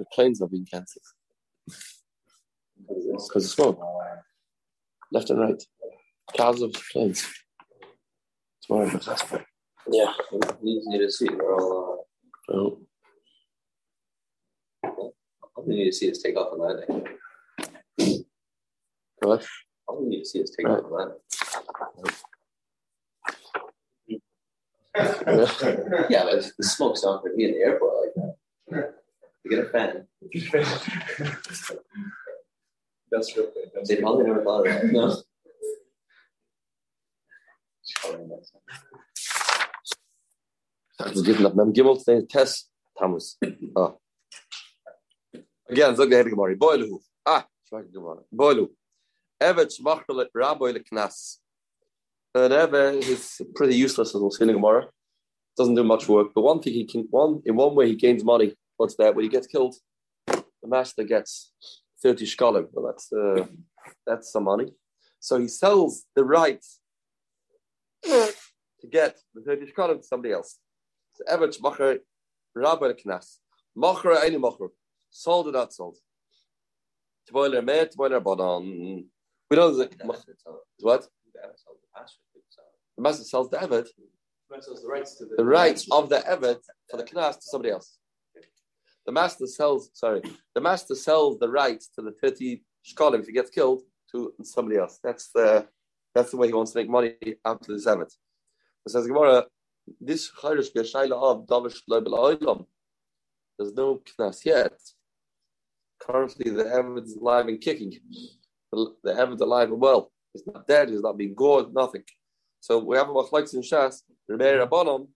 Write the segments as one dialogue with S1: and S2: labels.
S1: The planes are being cancelled. Because of smoke. Left and right. Clouds of planes. Tomorrow. Yeah.
S2: Easy to see. They're all. Uh,
S1: Oh.
S2: all we need to see is take off and landing.
S1: What?
S2: All we need to see is take
S1: Right.
S2: off and landing. Yeah, but the smoke's not going to be in the airport like that. You get a fan.
S3: That's real good. That's
S2: They
S3: real
S2: probably
S3: good.
S2: never thought of that. No.
S1: Also geben nach meinem Gimmel den Test Thomas. Ah. Again, so gehört gemari. Boilu. Ah, schweigen gemari. Boilu. Evet schwachtel Rabbi le Knas. An Evet is pretty useless as we'll see in the Gemara. Doesn't do much work. But one thing he can one in one way he gains money. What's that? When he gets killed, the master gets 30 shkalim. Well, that's uh, that's some money. So he sells the rights to get the 30 shkalim to somebody else. So Evet Macher Rabbi Knas. Macher any Macher. Sold or not sold. Tvoiler met, tvoiler banan. We know the what? The master sells the Evet,
S3: the rights to
S1: the rights of the Evet for the Knas to somebody else. The master sells, sorry, the master sells the rights to the 30 shkalim if he gets killed to somebody else. That's the that's the way he wants to make money of this Evet. It says Gemara, this chayrish b'shayla of davish oilam. There's no knas yet. Currently, the Evet is alive and kicking. The, the is alive and well. He's not dead. He's not being gored. Nothing. So we have a machlekes in Shas. Rebei Rabbanon.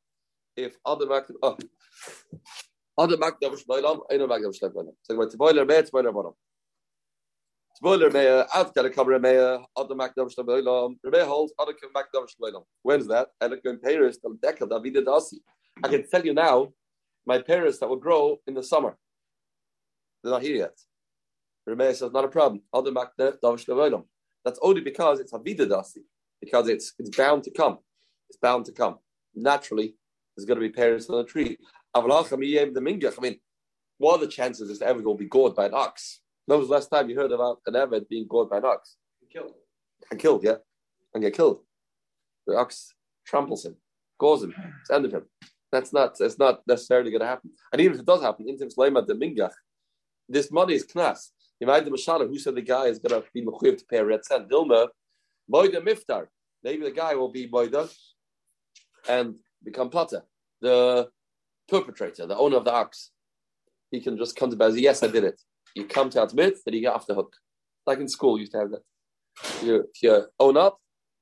S1: If other oh, other mak davish oilam, I know mak davish oilam. So we're tvoiler mei tvoiler Rabbanon. Tvoiler mei out got a cover mei other mak davish oilam. Rebei holds other mak davish oilam. When's that? And in Paris, the dekel David Dasi. I can tell you now, my parents that will grow in the summer. They're not here yet. Rebbe says, not a problem. Other mak davish oilam. That's only because it's Avida Dasi, because it's it's bound to come. It's bound to come. Naturally, there's going to be parents on the tree. I mean, what are the chances this ever going to be gored by an ox? When was the last time you heard about an Eved being gored by an ox?
S3: Killed.
S1: And killed, yeah? And get killed. The ox tramples him, gores him, it's the end of him. That's not it's not necessarily going to happen. And even if it does happen, in Slema de Mingach, this money is knas. You might the Mashala, who said the guy is going to be mechuyev to pay a red cent? Dilma, Moida Miftar. Maybe the guy will be Moida and become Pata, the perpetrator, the owner of the ox. He can just come to Bez. Yes, I did it. You come to admit that you get off the hook. Like in school, you used to have that. You, if you own up,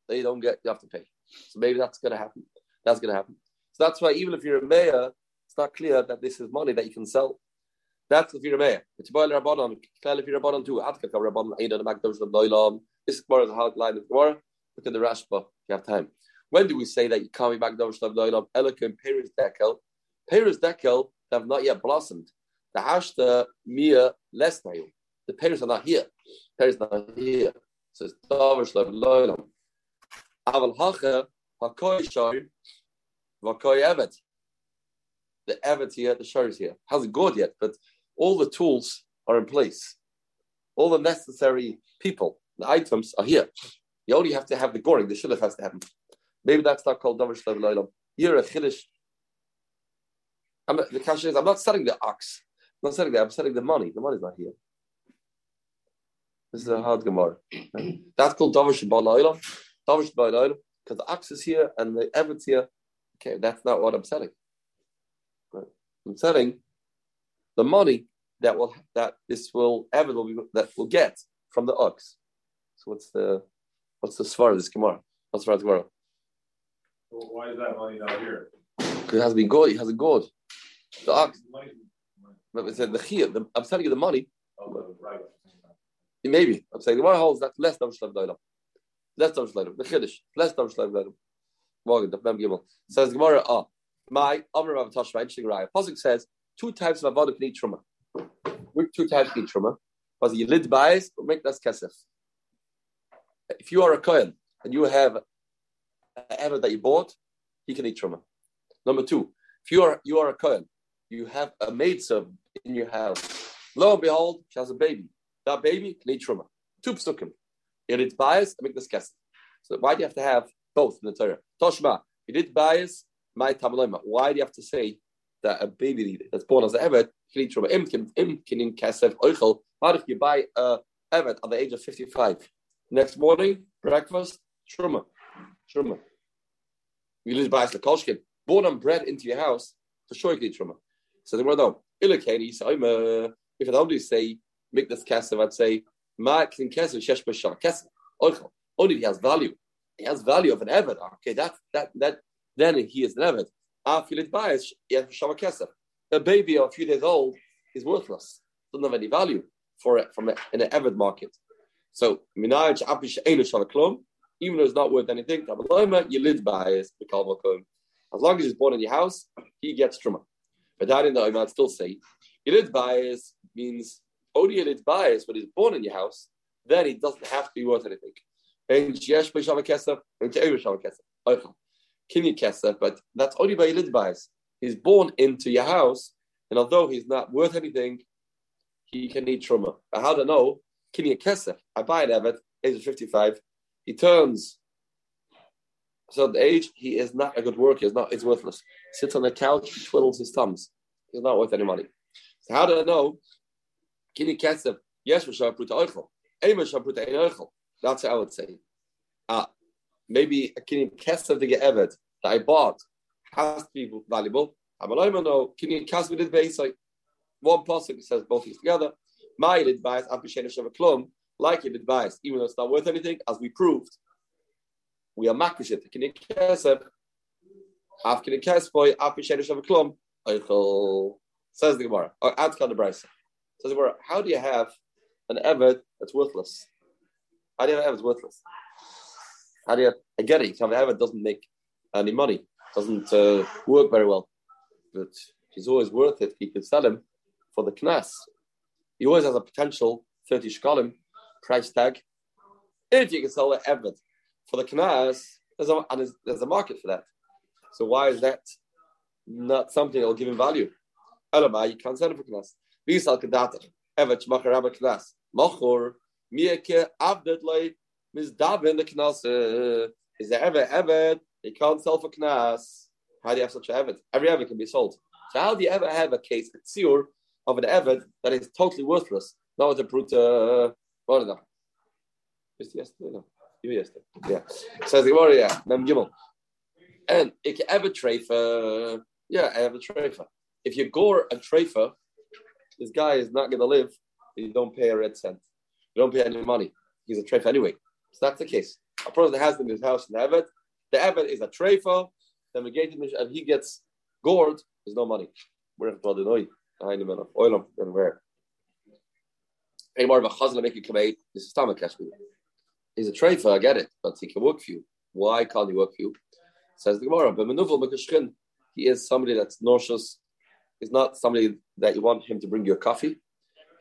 S1: then you don't get, you have to pay. So maybe that's going to happen. That's going to happen. So that's why even if you're a mayor, it's not clear that this is money that you can sell. That's if you're a mayor. It's boil rabbanon. Clearly, if you're a rabbanon too, Atka rabbanon. Ain't on the magdash of loilam. This Gemara is a hard line of Gemara. Look at the Rashba. If you have time. When do we say that you can't be magdash of loilam? Elokim Peres dekel. Peres dekel have not yet blossomed. The hashta mia less nail. The pears are not here. Are not here. So it's davish loilam. Aval hacha hakoy shoy vakoy evet. The evet here, the shor is here. Hasn't gone yet, but all the tools are in place. All the necessary people, the items are here. You only have to have the goring. The shilach has to happen. Maybe that's not called davar shlev loilam. You're a chiddush. I'm the kasha is I'm not selling the ox. I'm not selling that. I'm selling the money. The money's not here. This is a hard gemara. That's called davar shebal loilam. Davar shebal because the ox is here and the evidence here. Okay, that's not what I'm selling. Right. I'm selling the money that will that this will ever will be, that will get from the ox. So what's the what's the svar of this gemara? What's the svar of the gemara?
S3: Well, why is that money not here?
S1: Because it has been good. It has a good. The ox. But it said the the- I'm selling you the money.
S3: Oh, right.
S1: Maybe I'm saying the one holds that less than shlev. Less than the chiddush. Less than shlev. Morgan the Mem Gimel says gemara. Ah, my Amr Rav Tashma interesting raya. Pasuk says two types of avodah can eat truma. Which two types can eat truma? Was you lid bias make less kesef? If you are a kohen and you have an ever that you bought, he can eat truma. Number two, if you are you are a kohen, you have a maid servant in your house Lo and behold, she has a baby. That baby eat truma. Two psukim. It is bias and make this kesef. So why do you have to have both in the Torah? Toshma, you did bias, my tamalema. Why do you have to say that a baby that's born as an evet eat truma? Im can im can in kesef oichel. How if you buy a evet at the age of fifty-five? Next morning, breakfast, truma, truma. You lose bias the kolshkin. Born and bred into your house, for sure eat truma. So the no. Ilakani, so I'm a, if I only say make this kesef, I'd say ma can kesef shesh b'shar kesef. Only he has value. He has value of an evet. Okay, that that that then he is an evet. Afilit bias, has b'shar kesef. A baby of a few days old is worthless. Doesn't have any value for it from a, in an evet market. So minaj apish elu shalaklum, even though it's not worth anything, you live bias As long as he's born in your house, he gets truma. But that in the I'd still say, Yelid bias means only Yelid bias, but he's born in your house, then he doesn't have to be worth anything. Kinyan kesef, but that's only by Yelid bias. He's born into your house, and although he's not worth anything, he can eat truma. How to know? Kinyan kesef. I buy an Evet, age of 55. He turns so the age he is not a good worker, he's not he's worthless. Sits on the couch, twiddles his thumbs. He's not worth any money. So how do I know? Kini kesef, yes, eichel. eichel. That's how I would say. Ah, maybe a kini kesef to get evet that I bought has to be valuable. I'm no kini kesef did like one pasuk says both things together. My advice, appreciation of a klum, like your advice, even though it's not worth anything, as we proved we are makishit. Can you kesef? Af can you kesef? Af b'shenish of a klum. Says the Gemara. Or ad kan the Brisa. Says the Gemara. How do you have an eved that's worthless? How do you have an worthless? How do you? I get it. You have an doesn't make any money, doesn't uh, work very well, but he's always worth it. He could sell him for the knas. He always has a potential thirty shkalim price tag. If you can sell an eved for the knas, there's a, and there's, there's a market for that. So why is that not something that will give him value? Elamai, you can't sell it for knas. Visal kedatach, evet shmachar rabba knas. Machor, mieke avdet mizdavin the knas. Uh, is there ever evet? You can't sell for knas. How do you have such a evet? Every evet can be sold. So how do you ever have a case, a tzur, of an evet that is totally worthless? Not with a brute, uh, what is that? Just yesterday, no. yesterday. Yeah. Says the Gemara, yeah. Mem Gimel. And if you ever trefa, yeah, I have a trefa. If you gore a trefa, this guy is not going to live. You don't pay a red cent. You don't pay any money. He's a trefa anyway. So that's the case. A person has in his house an Evet, the Evet is a trefa. Then we get him and he gets gored. There's no money. We're. Behind him of oil and where. Any more of a chazal make you come This is stomach cash He's a trefa, I get it, but he can work for you. Why can't he work for you? Says the Gemara, but he is somebody that's nauseous. He's not somebody that you want him to bring you a coffee.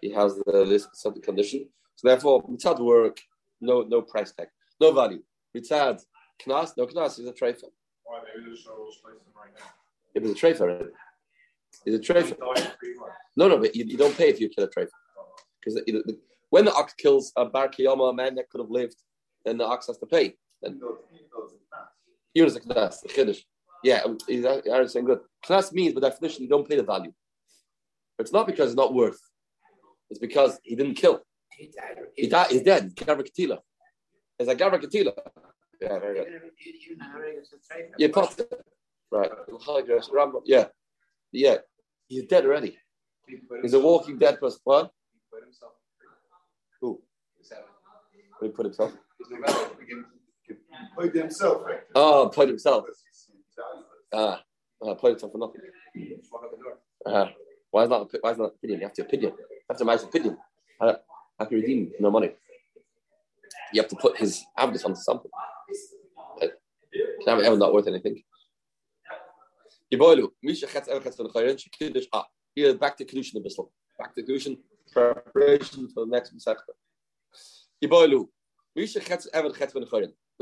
S1: He has the, this certain condition. So therefore, mitzad work, no no price tag, no value. Mitzad knas, no knas. He's a trefa.
S3: Why maybe there's no place him right now.
S1: It was a trefa. He's a trefa. No, no, but you, you, don't pay if you kill a trefa because uh-huh. when the ox kills a bar kiyama, a man that could have lived, then the ox has to pay. Then, here is a knas, a chiddush. Yeah, um, he's saying good. Knas means, by definition, you don't pay the value. But it's not because it's not worth. It's because he didn't kill. He died. He died. He's dead. Gavra Katila. It's a Gavra Katila. Yeah, very good. Yeah, part Right. Yeah. Yeah. He's dead already. He's a walking dead person. What? Who? He put himself.
S3: Played himself. Right?
S1: Oh, played himself. Ah, uh, played himself for nothing. Uh, why is not why is not opinion? You have to opinion. You have to make opinion. How, how can you redeem no money? You have to put his abdus onto something. Like, can have ever not worth anything. Yiboilu, Misha Chetz Ever Chetz V'Nechayin, Shekidish Ah, here back to Kedushin a bit. Back to Kedushin, preparation for the next Masechta. Iboilu.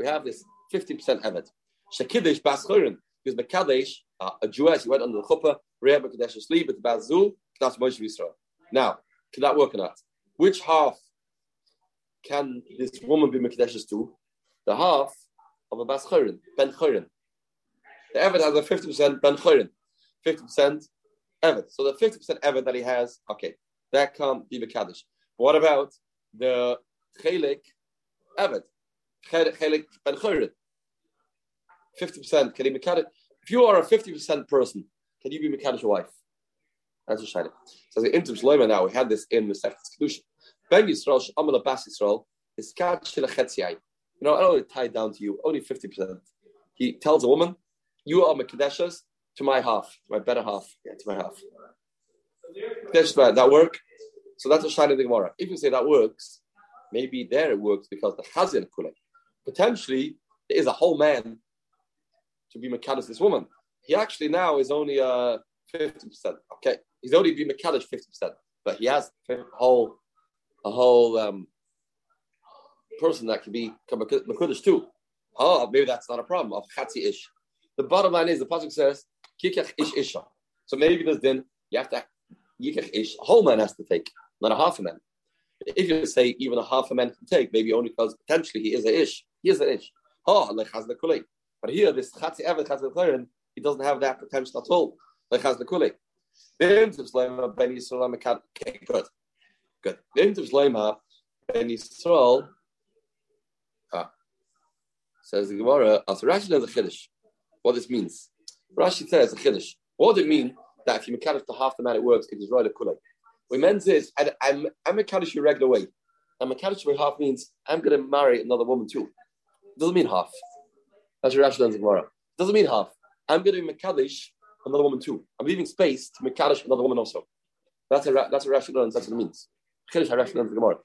S1: We have this 50% Evet. Shekidish Bas Chorin. Because Mekadesh, uh, a Jew, he went under the chuppah, Rehab asleep at the Bazul, that's Moshe Yisrael. Now, Can that work or not? Which half can this woman be Mekadeshes to? The half of a Bas Chorin, Ben Chorin. The Eved has a 50% Ben Chorin, 50% Eved. So the 50% Eved that he has, okay, that can't be Mekadesh. What about the Chelik Eved? Chelik Ben Chorin. 50%, can he Mekadesh? If you are a 50% person, can you be Mekadesh wife? That's a shayla. So the intim shloima now we had this in the second kedusha. Ben Yisrael Amal Bas Yisrael is chetziyai. You know, I don't want to tie down to you only fifty percent. He tells a woman, "You are mekadeshas to my half, to my better half, yeah, to my half." That work. So that's a the Gemara. If you say that works, maybe there it works because the chazin kulei. Potentially, there is a whole man to be mekadesh this woman. He actually now is only uh, fifty percent. Okay, he's only been Makadish 50%, but he has a whole a whole um, person that can be Makadish too. Oh, maybe that's not a problem of Chatzi Ish. The bottom line is the Pasuk says, Kikach Ish Isha. So maybe there's then you have to Yikach Ish, a whole man has to take, not a half a man. If you say even a half a man can take, maybe only because potentially he is a Ish. He is an Ish. Oh, like has the Kulei. But here, this Chatzi Evet, Chatzi he doesn't have that potential at all. Like has the Kulei. Okay, good. Good. Ben Yisrael, ah, says the Gemara, as Rashi knows a Chiddush. What this means. Rashi says a Chiddush. What does it mean that if you mechanic to half the man it works, it is right kulay? What means is, I'm, I'm mechanic your regular way. And mechanic for half means I'm going to marry another woman too. Doesn't mean half. That's what Rashi learns in Gemara. Doesn't mean half. I'm going to be mechanic another woman too. I'm leaving space to Mekadosh another woman also. That's a that's a Rashi learns. That's what it means. Chiddush Rashi learns Gemara.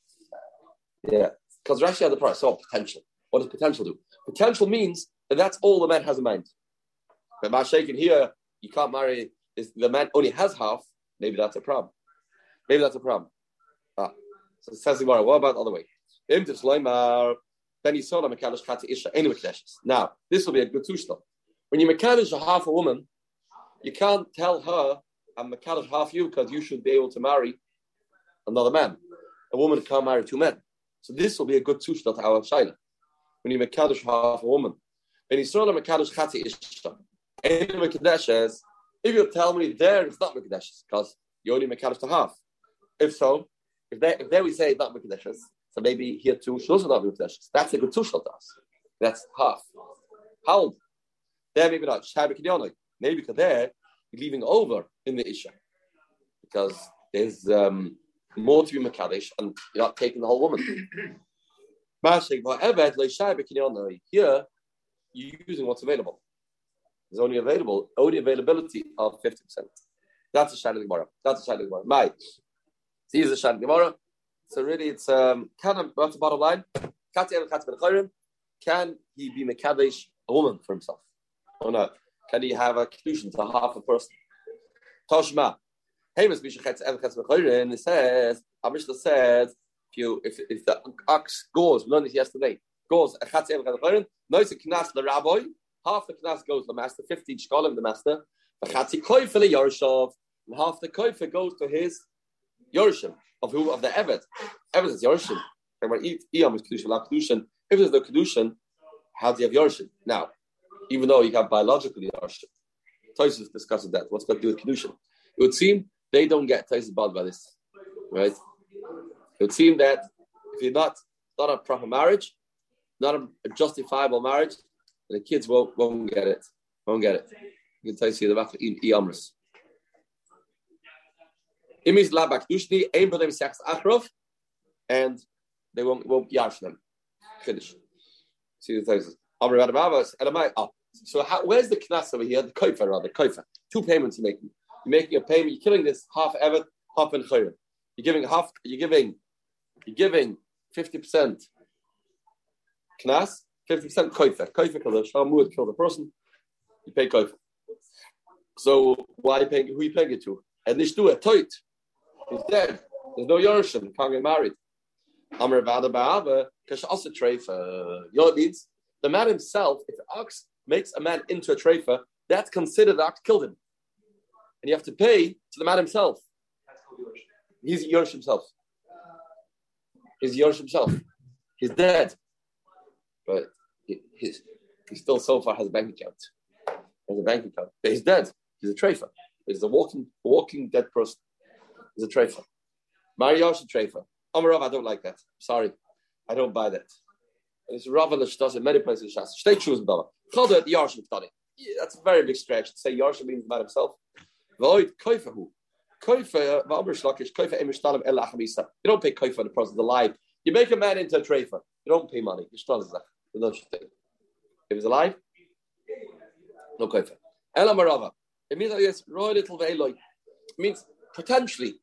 S1: Yeah, because Rashi had the price. So potential. What does potential do? Potential means that that's all the man has in mind. But Mashakin here, you can't marry. Is the man only has half? Maybe that's a problem. Maybe that's a problem. Ah, so says Gemara. What about the other way? Now, this will be a good tushta. When you mekadosh a half a woman, you can't tell her, I'm Makadish half you because you should be able to marry another man. A woman can't marry two men. So this will be a good tushta to our Shaila. When you Makadish half a woman. When you saw the Makadish Chati Ishta. In Makadeshes, if you tell me there it's not Makadeshes, because you only Makadish to half. If so, if there, if there we say it's not Makadeshes, so maybe here too, she Makadeshes. That's a good to us. That's half. How old? There maybe not. Maybe because there you're leaving over in the Isha. Because there's um, more to be Makadish and you're not taking the whole woman. Here, you're using what's available. There's only available, only availability of 50%. That's a Shad Gemara. That's a Shad Gemara. My. See, is a Shad Gemara. So really, it's um, can what's the bottom line? Can he be Mekadesh a woman for himself or not? can he have a conclusion to half a person? Toshma. Hey, Miss Mishachetz Evchetz Mechorin, it says, our Mishnah says, if you if, if the ox goes, we learned this yesterday, goes a Chatz Evchetz Mechorin, knows a knas the rabbi, half the knas goes to the master, 15 shkolim the master, the Chatzi Koifer the Yorshov, and half the Koifer goes to his Yorshim, of who? Of the Evet. Evet is. Remember, Iyam Kedushin. If there's no Kedushin, how do you have Yorshim? Now, even though you have biological yarship. Tosis discusses that. What's got to do with kedushin? It would seem they don't get Tosis bothered by this, right? It would seem that if you're not not a proper marriage, not a, a justifiable marriage, the kids won't won't get it. Won't get it. You can tell you the back in. Imis labak dushni, aim for them sex achrov, and they won't won't yarsh them. Finish. See the Tosis. Oh, so how, where's the knas over here? The koifa rather, koifa. Two payments you're making. You're making a payment. You're killing this half evet, half in chayrim. You're giving half. You're giving. You're giving fifty percent knas, fifty percent koifa. Koifa because shalmud killed the person. You pay koifa. So why paying? Who are you paying it to? And they do it. Toit. He's dead. There's no Yerushim. Can't get married. Amr Vada Ba'ava, Kash also treifa. You know what it means? The man himself, if the ox makes a man into a treifa, that's considered the ox killed him. And you have to pay to the man himself. He's Yosh himself. He's Yosh himself. He's dead. But he, he's, he still so far has a bank account. Has a bank account. But he's dead. He's a trafer. He's a walking, walking dead person. He's a trafer. Mariash a trafer. Amarav, oh, I don't like that. Sorry. I don't buy that. It's Ravalish does in many places. Stay true in Baba. Chada Yarshim Tani. That's a very big stretch to say Yarshim means about himself. Void Koifahu. Koifa, Vamr Shlakish, Koifa Emishtalim El Achamisa. You don't pay Koifa the person alive. You make a man into a trafer. You don't pay money. You're strong as that. No thing. If he's alive, no Koifa. Ela Marava. It means that yes, Roy Little Veloy. It means potentially,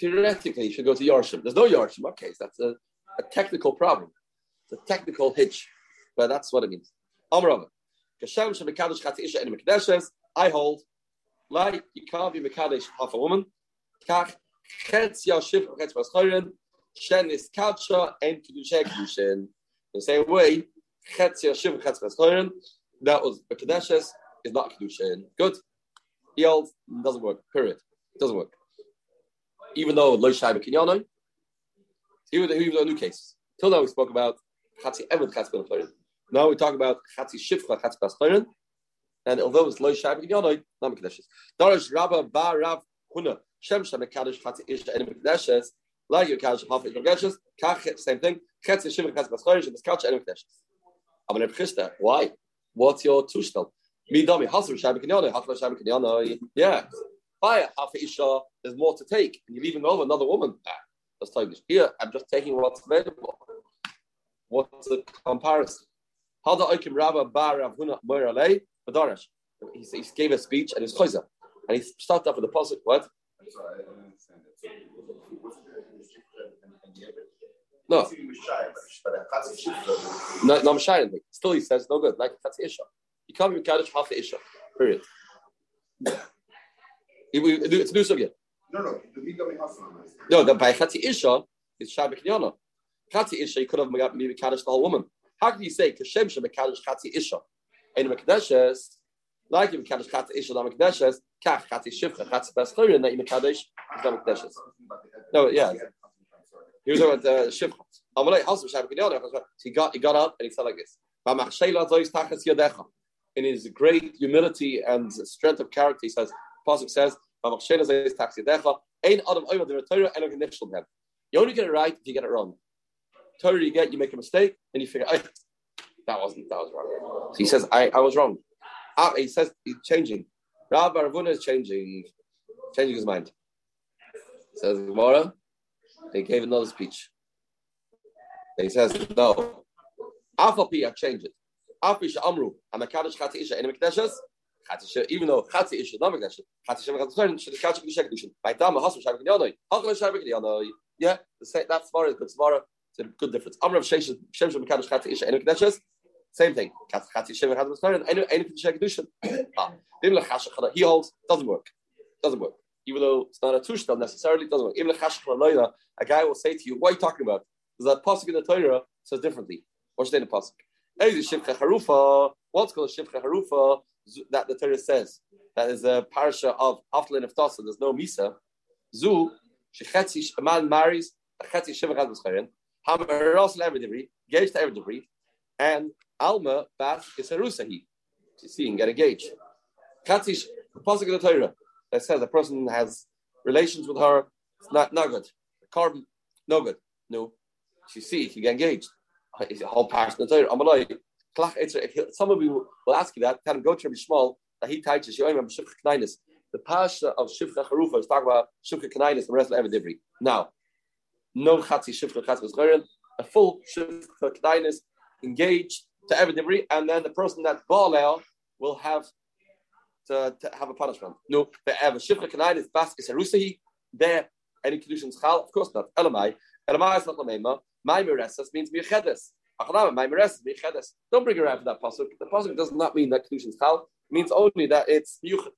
S1: theoretically, you should go to Yarshim. There's no Yarshim. Okay, that's a, technical problem. It's a technical hitch. But that's what it means. Amrava. I hold, like you can't be Mekadesh half a woman. Kach, Chetz Yashiv, Chetz Baschorin, Shen is Kacha, and Kedusha Kedushin. The same way, Chetz Yashiv, Chetz Baschorin, that was Mekadeshes, is not Kedushin. Good. He holds, doesn't work, period. Doesn't work. Even though Lo Shai Bekinyano, even though new case. Till now we spoke about Chatzi Emet Chetz Baschorin. Now we talk about Chatzi Shivcha, Chetz Baschorin, and although it's loy shabi yonoy, not mekadeshes. Darish Rabba Ba Rav Huna Shem Shem Mekadesh Chatzi Ish and mekadeshes. Kadosh half it mekadeshes. Kach same thing. Chetz Yeshiv Chetz Baschorish and Miskach and mekadeshes. I'm an. Why? What's your tushtel? Me dami hasr shabi kinyonoy hafla shabi kinyonoy. Yeah. By half isha, there's more to take, and you're leaving over another woman. That's totally here. I'm just taking what's available. What's the comparison? How the Oikim Rabba Ba Rav Huna Moir Alei Badarash. He, he gave a speech and his chayza. And he started off with the pasuk. What? No. No, no, I'm shy. Still, he says no good. Like that's isha. You can't be kaddish half the isha. Period. It's new again.
S3: No, no. The Midami Hassan.
S1: No, the by chati isha is shabik nyana. Chati isha, you could have maybe kaddish the whole woman. How can you say kashem shem kaddish chati isha? in Mekadeshes, like in Mekadesh Chatz Ishal Mekadeshes, Kach Chatz Shivcha Chatz Beschorin that in Mekadesh is Mekadeshes. No, yeah. He was about uh, Shivcha. Amalei Hasu Shabbat Gideon. He got he got up and he said like this. In his great humility and strength of character, he says, Pasuk says, and. You only get it right if you get it wrong. Torah you get, you make a mistake, and you figure, that wasn't that was wrong. So he says, I, I was wrong. Ah, he says he's changing. Rabbi Ravuna is changing, changing his mind. Says Gemara, they gave another speech. And he says, no. Afapi, I've changed it. Afish Amru, I'm a Kaddish Chati in Mekdeshes. Even though Chati is not Mekdeshes, Chati Isha Mekdeshes, should the Kaddish Kedusha Kedushin. By Dama Hasu Shabbat Kedushin. Hachal Shabbat Kedushin. Yeah, that's Svara, but Svara, it's a good difference. Amru of Shem Shem Mekdeshes Chati Isha in Mekdeshes. Same thing. Ah, he holds doesn't work. Doesn't work. Even though it's not a tushtal necessarily, doesn't work. Even a guy will say to you, "What are you talking about?" There's a pasuk in the Torah says differently. What's the pasuk? What's called shivcha harufa? That the Torah says that is a parasha of after of Tasa. There's no misa. Zu shechetzi a man marries a chetzi shivcha harufa. Hamaros degree, engaged to every degree, and Alma Bas Kisarusahi. You see, and get engaged. Katzish, the Pasuk of the Torah that says a person has relations with her, it's not, not good. Carbon, no good. No. She see, you get engaged, it's a whole passion of the Torah. Some of you will ask you that, tell him, go to Rabbi Shmuel, that he teaches you, remember Shivcha Knainis. The pasha of Shivcha Harufa is talking about Shivcha Knainis, the rest of every Evidivri. Now, no Chatzi Shivcha Chatzi a full Shivcha Knainis, engaged, to every debris, and then the person that Baal will have to, to, have a punishment. No, the ever shifra kanayin is bas is harusahi. There, any conditions chal? Of course not. Elamai, elamai is not lamema. My meresas means michedes. Don't bring around for that pasuk. The pasuk does not mean that conditions chal. It means only that it's yuchad.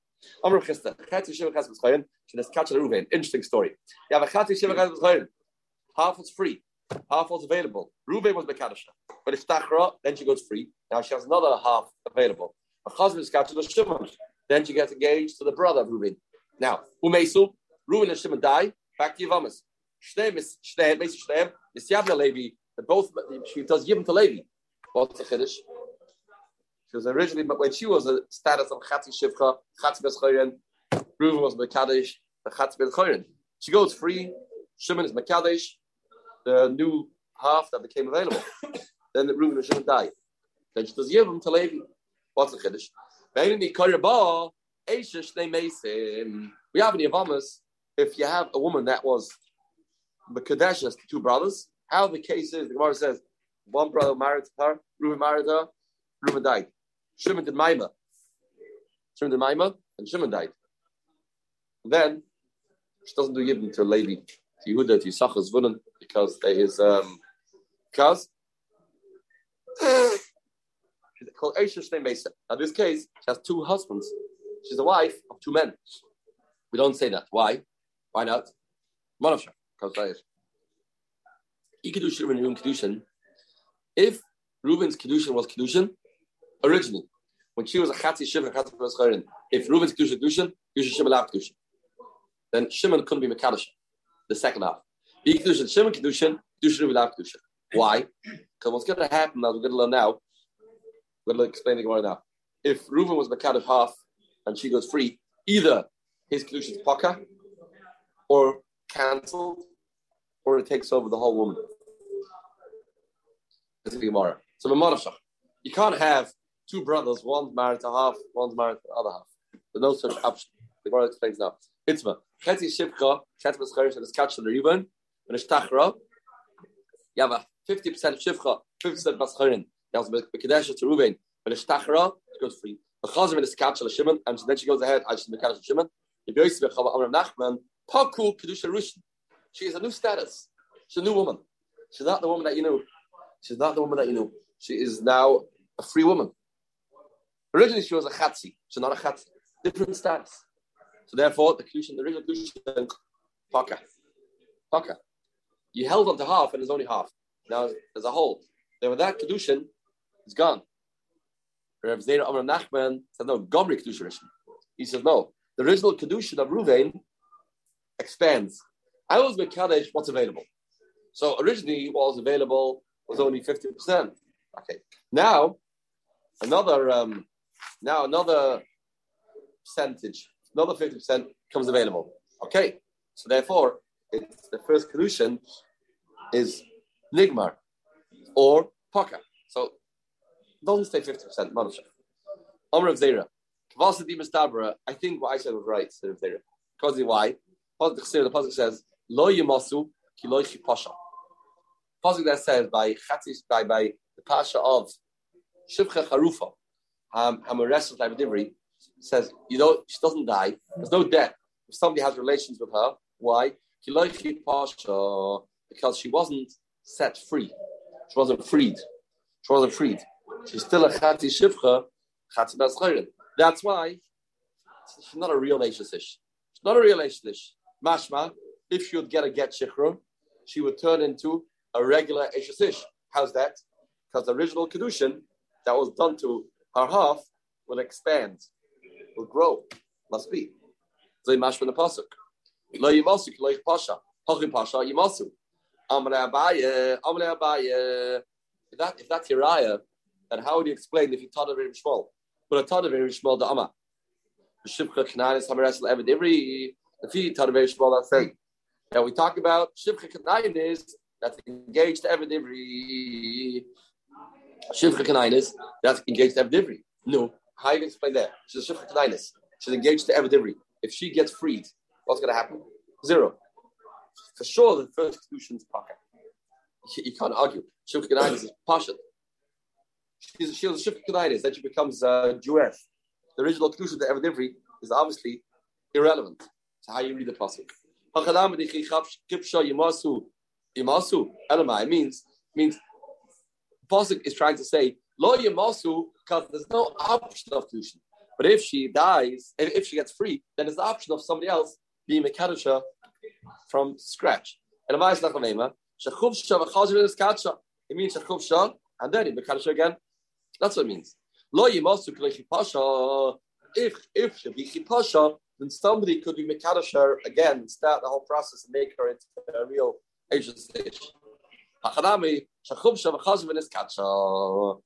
S1: Amr Chista, Chati Shiva Chas B'Chayin, Shenes Kachel Ruvain. Interesting story. You have a Chati Shiva Chas B'Chayin. Half was free half was available. Ruben was Bekadisha. But if Tachra, then she goes free. Now she has another half available. A husband is the Shimon. Then she gets engaged to the brother of Ruben. Now, Umesu, Ruben and Shimon die. back to Yavamas. Shneim is Shneim, basically Shneim, is Yavna Levi, that both, she does Yivim to Levi. What's the Chiddush? She was originally, but when she was a status of Chatzi Shivcha, Chatzi Bescheuren, Reuven was Mekadesh, the Chatzi Bescheuren. She goes free, Shimon is Mekadesh, the new half that became available. then the Reuven and Shimon die. Then she does Yivim to Levi. What's the Chiddush? We have in Yavamas, if you have a woman that was the Kadeshas to two brothers, how the case is, the Gemara says, one brother married her, Reuben married her, Reuben died. Shimon did Maima. Shimon did Maima, and Shimon died. Then, she doesn't do Yibn to Levi, to Yehuda, to because there is, um, because, she's called Eisha Shnei Mesa. Now, this case, she has two husbands. She's the wife of two men. We don't say that. Why? Why not? Monofsha, because and Reuben Kedushin. If Reuben's Kedushin was Kedushin, originally, when she was a Chatzi Shimon, Chatzi Pescherin, if Reuben's Kedushin Kedushin, Kedushin Shimon Kedushin, then Shimon couldn't be Mekadosh, the second half. Ikkedushin Shimon Kedushin, Kedushin Reuben Lav Kedushin. Why? Because what's going to happen, as we're going to learn now, we're going to explain the Gemara now. If Reuben was Mekadosh half and she goes free, either his Kedushin is Paka or cancelled or it takes over the whole woman. The. So you can't have two brothers, one's married to half, one's married to the other half. There's no such option. The Gemara explains now. Itzma. Chetzi Shivcha, Chetzi Bescherish, and on the Reuben, and it's Tachra. You have a 50% Shivcha, 50% Bescherin. You have a Bekedesh to Reuben, but it's Tachra, it goes free. The Chazim is catched on Shimon, and then she goes ahead, I should be catched Shimon. If you Yosef Chava Amram Nachman, Paku Kedusha Rishon. She is a new status. She's a new woman. She's not the woman that you knew. She's not the woman that you knew. She is now a free woman. Originally, she was a chatzi. She's not a chatzi. Different status. So therefore, the kedushin, the original kedushin, paka, paka. You held on to half, and there's only half. Now there's a whole. With that kedushin, it's gone. Rav Zera Amar Nachman said no, Gomri kedushin. He says no. The original kedushin of Ruvain expands. I was Mekadesh, what's available. So originally, what was available was only 50%. Okay. Now, another um, now another percentage, another 50% comes available. Okay. So therefore, it's the first solution is Nigmar or Paka. So don't say 50% Manasha. Amr of Zera. I think what I said was right, Zera. Because why? The Pasuk says, Lo Yimasu ki lo pasha. Pasuk that says by Chatzis, by, by the Pasha of Shivcha Charufa, um, Hamaresus Divri, says, you know, she doesn't die. There's no death. If somebody has relations with her, why? Pasha, because she wasn't set free. She wasn't freed. She wasn't freed. She's still a Chati Shivcha, Chati Bescheuren. That's why she's not a real Ashish. She's not a real Ashish. Mashma, if she would get a get Shichrum, she would turn into a regular Ashish. How's that? Because the original Kedushin that was done to her half will expand, will grow. Must be. So Mashma the Pasuk. Lo Yimasu, Lo Pasha. Hachim Pasha, Yimasu. Amre Abaye, Amre Abaye. If, that, if that's your ayah, then how would you explain if you taught a very small? But a taught a very small the Amma. Shivcha Kananis Hamaresel Evid Ivri. If you taught a very small, that's saying. Now we talk about Shivcha Kananis that's engaged to Evid Ivri. Shivcha Kananis that's engaged to Evid Ivri. No. How you going to explain that? She's a Shivcha Kananis. She's engaged to Evid Ivri. If she gets freed, what's going to happen? Zero. For sure, the first solution is pocket. You can't argue. Shivcha Kananis is partial. She's, she was a Shivcha Kananis, then she becomes uh, Jewish. The original Kedusha to Evid Ivri is obviously irrelevant to how you read the pasuk. Elamai means means pasuk is trying to say lo Yimasu because there's no option of kedushin. But if she dies, if, if she gets free, then there's the option of somebody else being mekadusha from scratch. And It means shachuvsha and then mekadusha again. That's what it means. Lo Yimasu pasha. If if she be pasha, then somebody could be Mekadosh her again, start the whole process and make her into a real Asian stage. Hachanami, Shachubsha, Vachazvin is Katsha.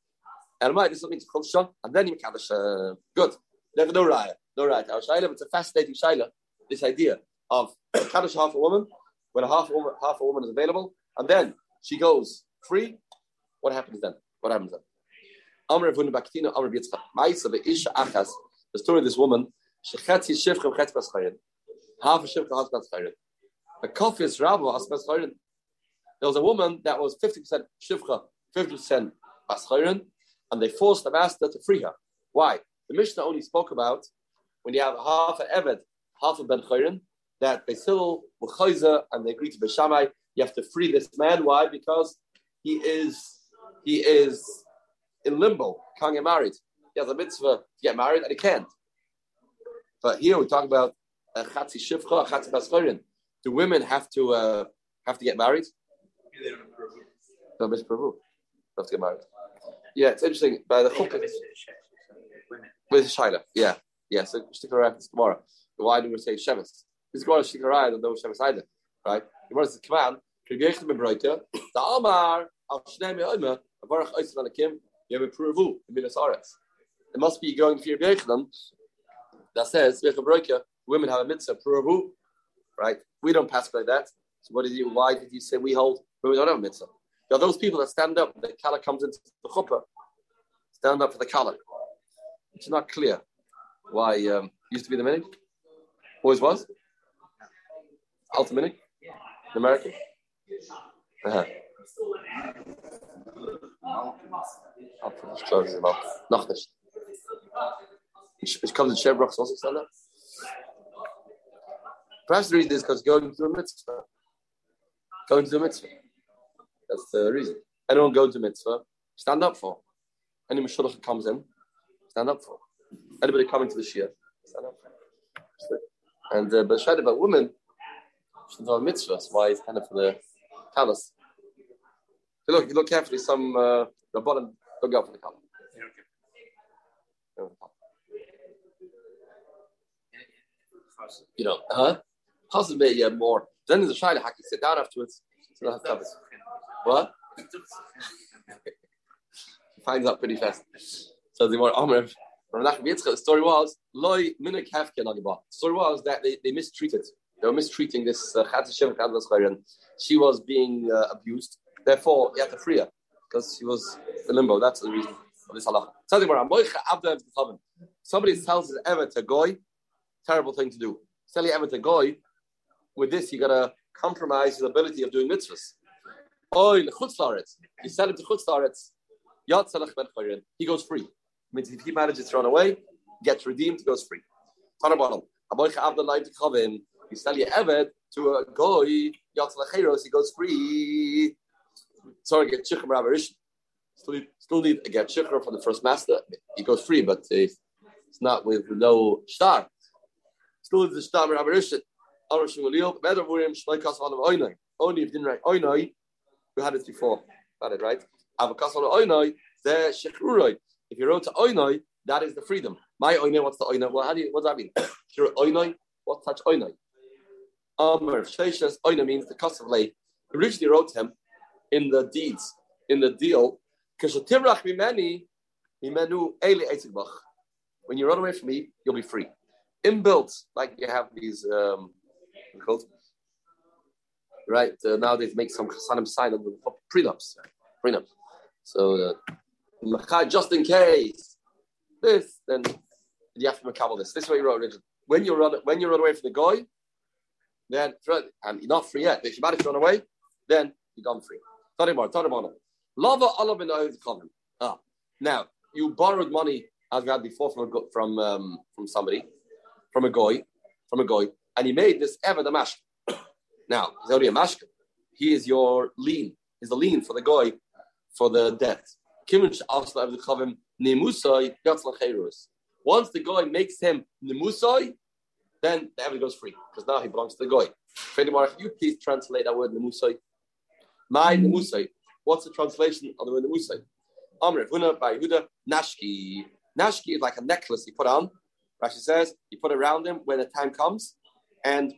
S1: And might this means Chubsha, and then you Mekadosh. Good. There's no raya. No raya. Our Shaila, it's a fascinating Shaila, this idea of Kaddish half a woman, when a half a woman, half a woman is available, and then she goes free. What happens then? What happens then? Amr Avun Baktina, Amr Yitzchak. Ma'isa ve'isha achas. The story of this woman, shechetzi shivchem chetz baschayin. Half a shivchem has baschayin. A kofis rabo has baschayin. There was a woman that was 50% shivcha, 50% baschayin, and they forced the master to free her. Why? The Mishnah only spoke about when you have half an Eved, half a Ben Chayrin, that they still Chayza and they agree to Beshamai, you have to free this man. Why? Because he is he is in limbo, can't get married. He has a mitzvah to get married and he can't. But here we talk about a chatzi shivcha, a chatzi bascharin. Do women have to uh, have to get married? No, Miss Prabhu. Have to get married. Yeah, it's interesting. By the chukah, with Shaila, yeah, yeah. So stick around tomorrow. Why do we say Shevis? This Gemara stick around and no Shevis either, right? Gemara says, "Come on, Kriegech me broite." The Amar al Shnei Me'omer Avarach Oisim Anakim Yom Pruvu Minas Aretz. It must be going for your Bechlam that says women have a mitzvah right? We don't pass by that. So what did you? Why did you say we hold women don't have a mitzvah? There are those people that stand up. The kala comes into the chuppah, stand up for the kala. It's not clear why um, used to be the minig. Always was. Alta minig. In America. Uh-huh. Ich, comes in Shebrach also up. Perhaps the reason is because going to a mitzvah. Going to a mitzvah. That's the reason. Anyone going to mitzvah, stand up for. Any mashulach comes in, stand up for. Anybody coming to the Shia, stand up for. And uh, but shayla about women, she's not a mitzvah. So why it's kind of for the kalas. So look, you look carefully. Some uh, rabbanim don't go for the kalas. You know, huh? Possibly, yeah, more. Then there's a shayla haki sit down afterwards. What? finds out pretty fast. So the more Amr the story was loy minik hefke The story was that they, they mistreated. They were mistreating this uh, and she was being uh, abused. Therefore, you have to free her because she was in limbo. That's the reason of this halacha. Somebody tells his ever to goy, terrible thing to do. Tell you ever to goy. With this, you gotta compromise his ability of doing mitzvahs. Oh, he sent him to chutzlaretz. He goes free. Means if he manages to run away, gets redeemed, goes free. You sell your Eved to a goy, he goes free. Sorry, get Shikram Ravarish. Still still need to get Shikram from the first master. He goes free, but eh, it's not with no star. Still need the star Ravarish. Only if you didn't write Oinoi, we had it before. Got it right? If you wrote to oinoi, that is the freedom. My oinoi, what's the oinoi? Well, how do you, what does that mean? If you're oinoi, what's such oinoi? Amr, Sheishes, oinoi means the cost of lay. Originally wrote him in the deeds, in the deal, Kashatirach mimeni, mimenu eli etzibach. When you run away from me, you'll be free. Inbuilt, like you have these, um, called, right? Uh, now they make some chasanim sign on the prenups, prenups. So uh, just in case this, then you have to makabel this. This is what you wrote originally. When you run when you run away from the guy, then and you're not free yet. If you manage to run away, then you're gone free. Tarimar, tarimar. Lava Allah common. Ah, now you borrowed money as we had before from from um, from somebody, from a guy, from a guy, and he made this ever the mash. Now, he's already a mashka. He is your lien. He's the lien for the guy for the debt. Once the guy makes him nemusai, then the evidence goes free because now he belongs to the guy. Fredimar, you please translate that word nemusai. My nemusai. What's the translation of the word nemusai? Amr Huna by Huda Nashki. Nashki is like a necklace you put on, Rashi says you put it around him when the time comes, and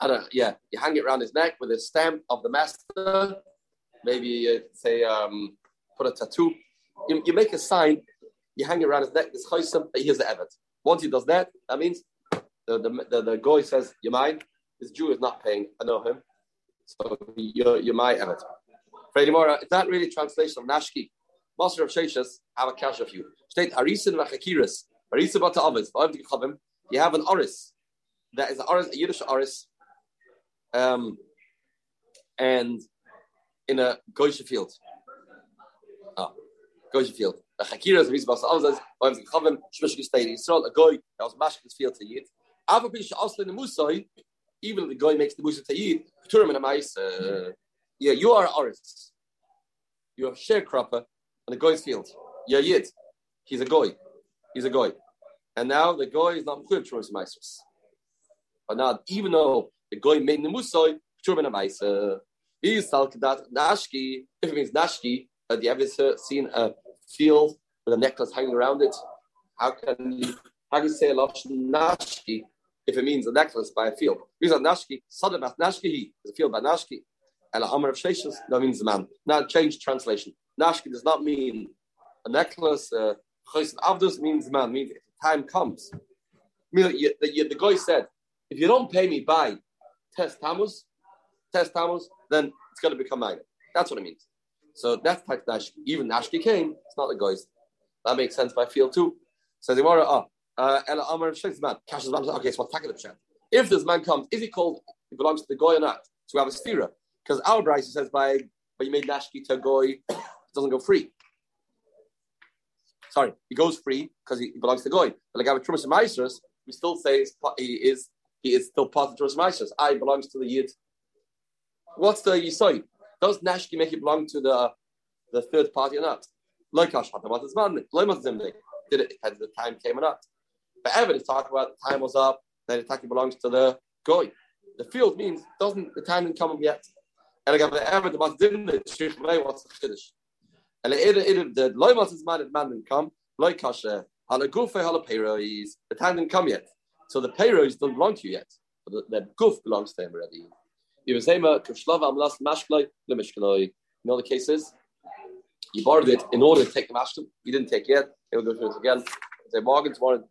S1: I don't know, yeah, you hang it around his neck with a stamp of the master. Maybe uh, say um, put a tattoo. You, you make a sign. You hang it around his neck. This choisim that he has the evet. Once he does that, that means the the the, the guy says, "You mine." This Jew is not paying. I know him, so you're you're my evet. Mora, is that really translation of Nashki? Master of Sheshas, have a cash of you. State Harisin Vachakiris, you have an Oris. That is an Oris, a Yiddish Oris, um, and in a Goisha field. Oh, Goisha field. The Chakiras, Harisin Bata Avis, Oivim Chavim, Shmishki State Yisrael, a Goy, that was Mashkin's field to Yid. Ava Pisha Aslan Musai, even the Goy makes the Musa to Yid, Turim and a Mice, uh, yeah, you are an Oris. You're a sharecropper on the guy's field. Yeah, Yid. He's a goy. He's a goy. And now the goy is not mechuyv trumas meisters. But now, even though the goy made the musoy, trumas meiser, he's that nashki. If it means nashki, have you ever seen a field with a necklace hanging around it? How can you how can you say a nashki if it means a necklace by a field? Because nashki, sadamat nashki, is a field by nashki. And a hammer of sheshus, that means man. Now change translation. Nashki does not mean a necklace. Uh, Avdus means man, means time comes. The, the, guy said, if you don't pay me by test Tammuz, test Tammuz, then it's going to become mine. That's what it means. So that's Nashki. Even Nashki came, it's not the guys. That makes sense by feel too. Says the oh, uh, Ella Amar man. Cash. Okay, so the If this man comes, is he called, he belongs to the guy or not? So we have a stira. Because our Bryce says by, but you made Nashki to a goy, doesn't go free. Sorry, he goes free because he, belongs to Goy. But like our Trumas Meisters, we still say he is he is still part of Trumas Meisters. I belongs to the Yid. What's the Yisoy? Does Nashki make it belong to the the third party or not? Did it had the time came or not? But ever talk about the time was up, then it belongs to the Goy. The field means doesn't the time didn't come up yet. And again, ever the Masdim the what's the Kiddush? And the loymas is man man didn't come. Loy kasha hala gufe hala peiros. The time didn't come yet, so the peiros don't belong to you yet. But the, the goof belongs to him already. You know the case is you borrowed it in order to take the mashkim. You didn't take it yet. He'll go through it again. Say morgen tomorrow.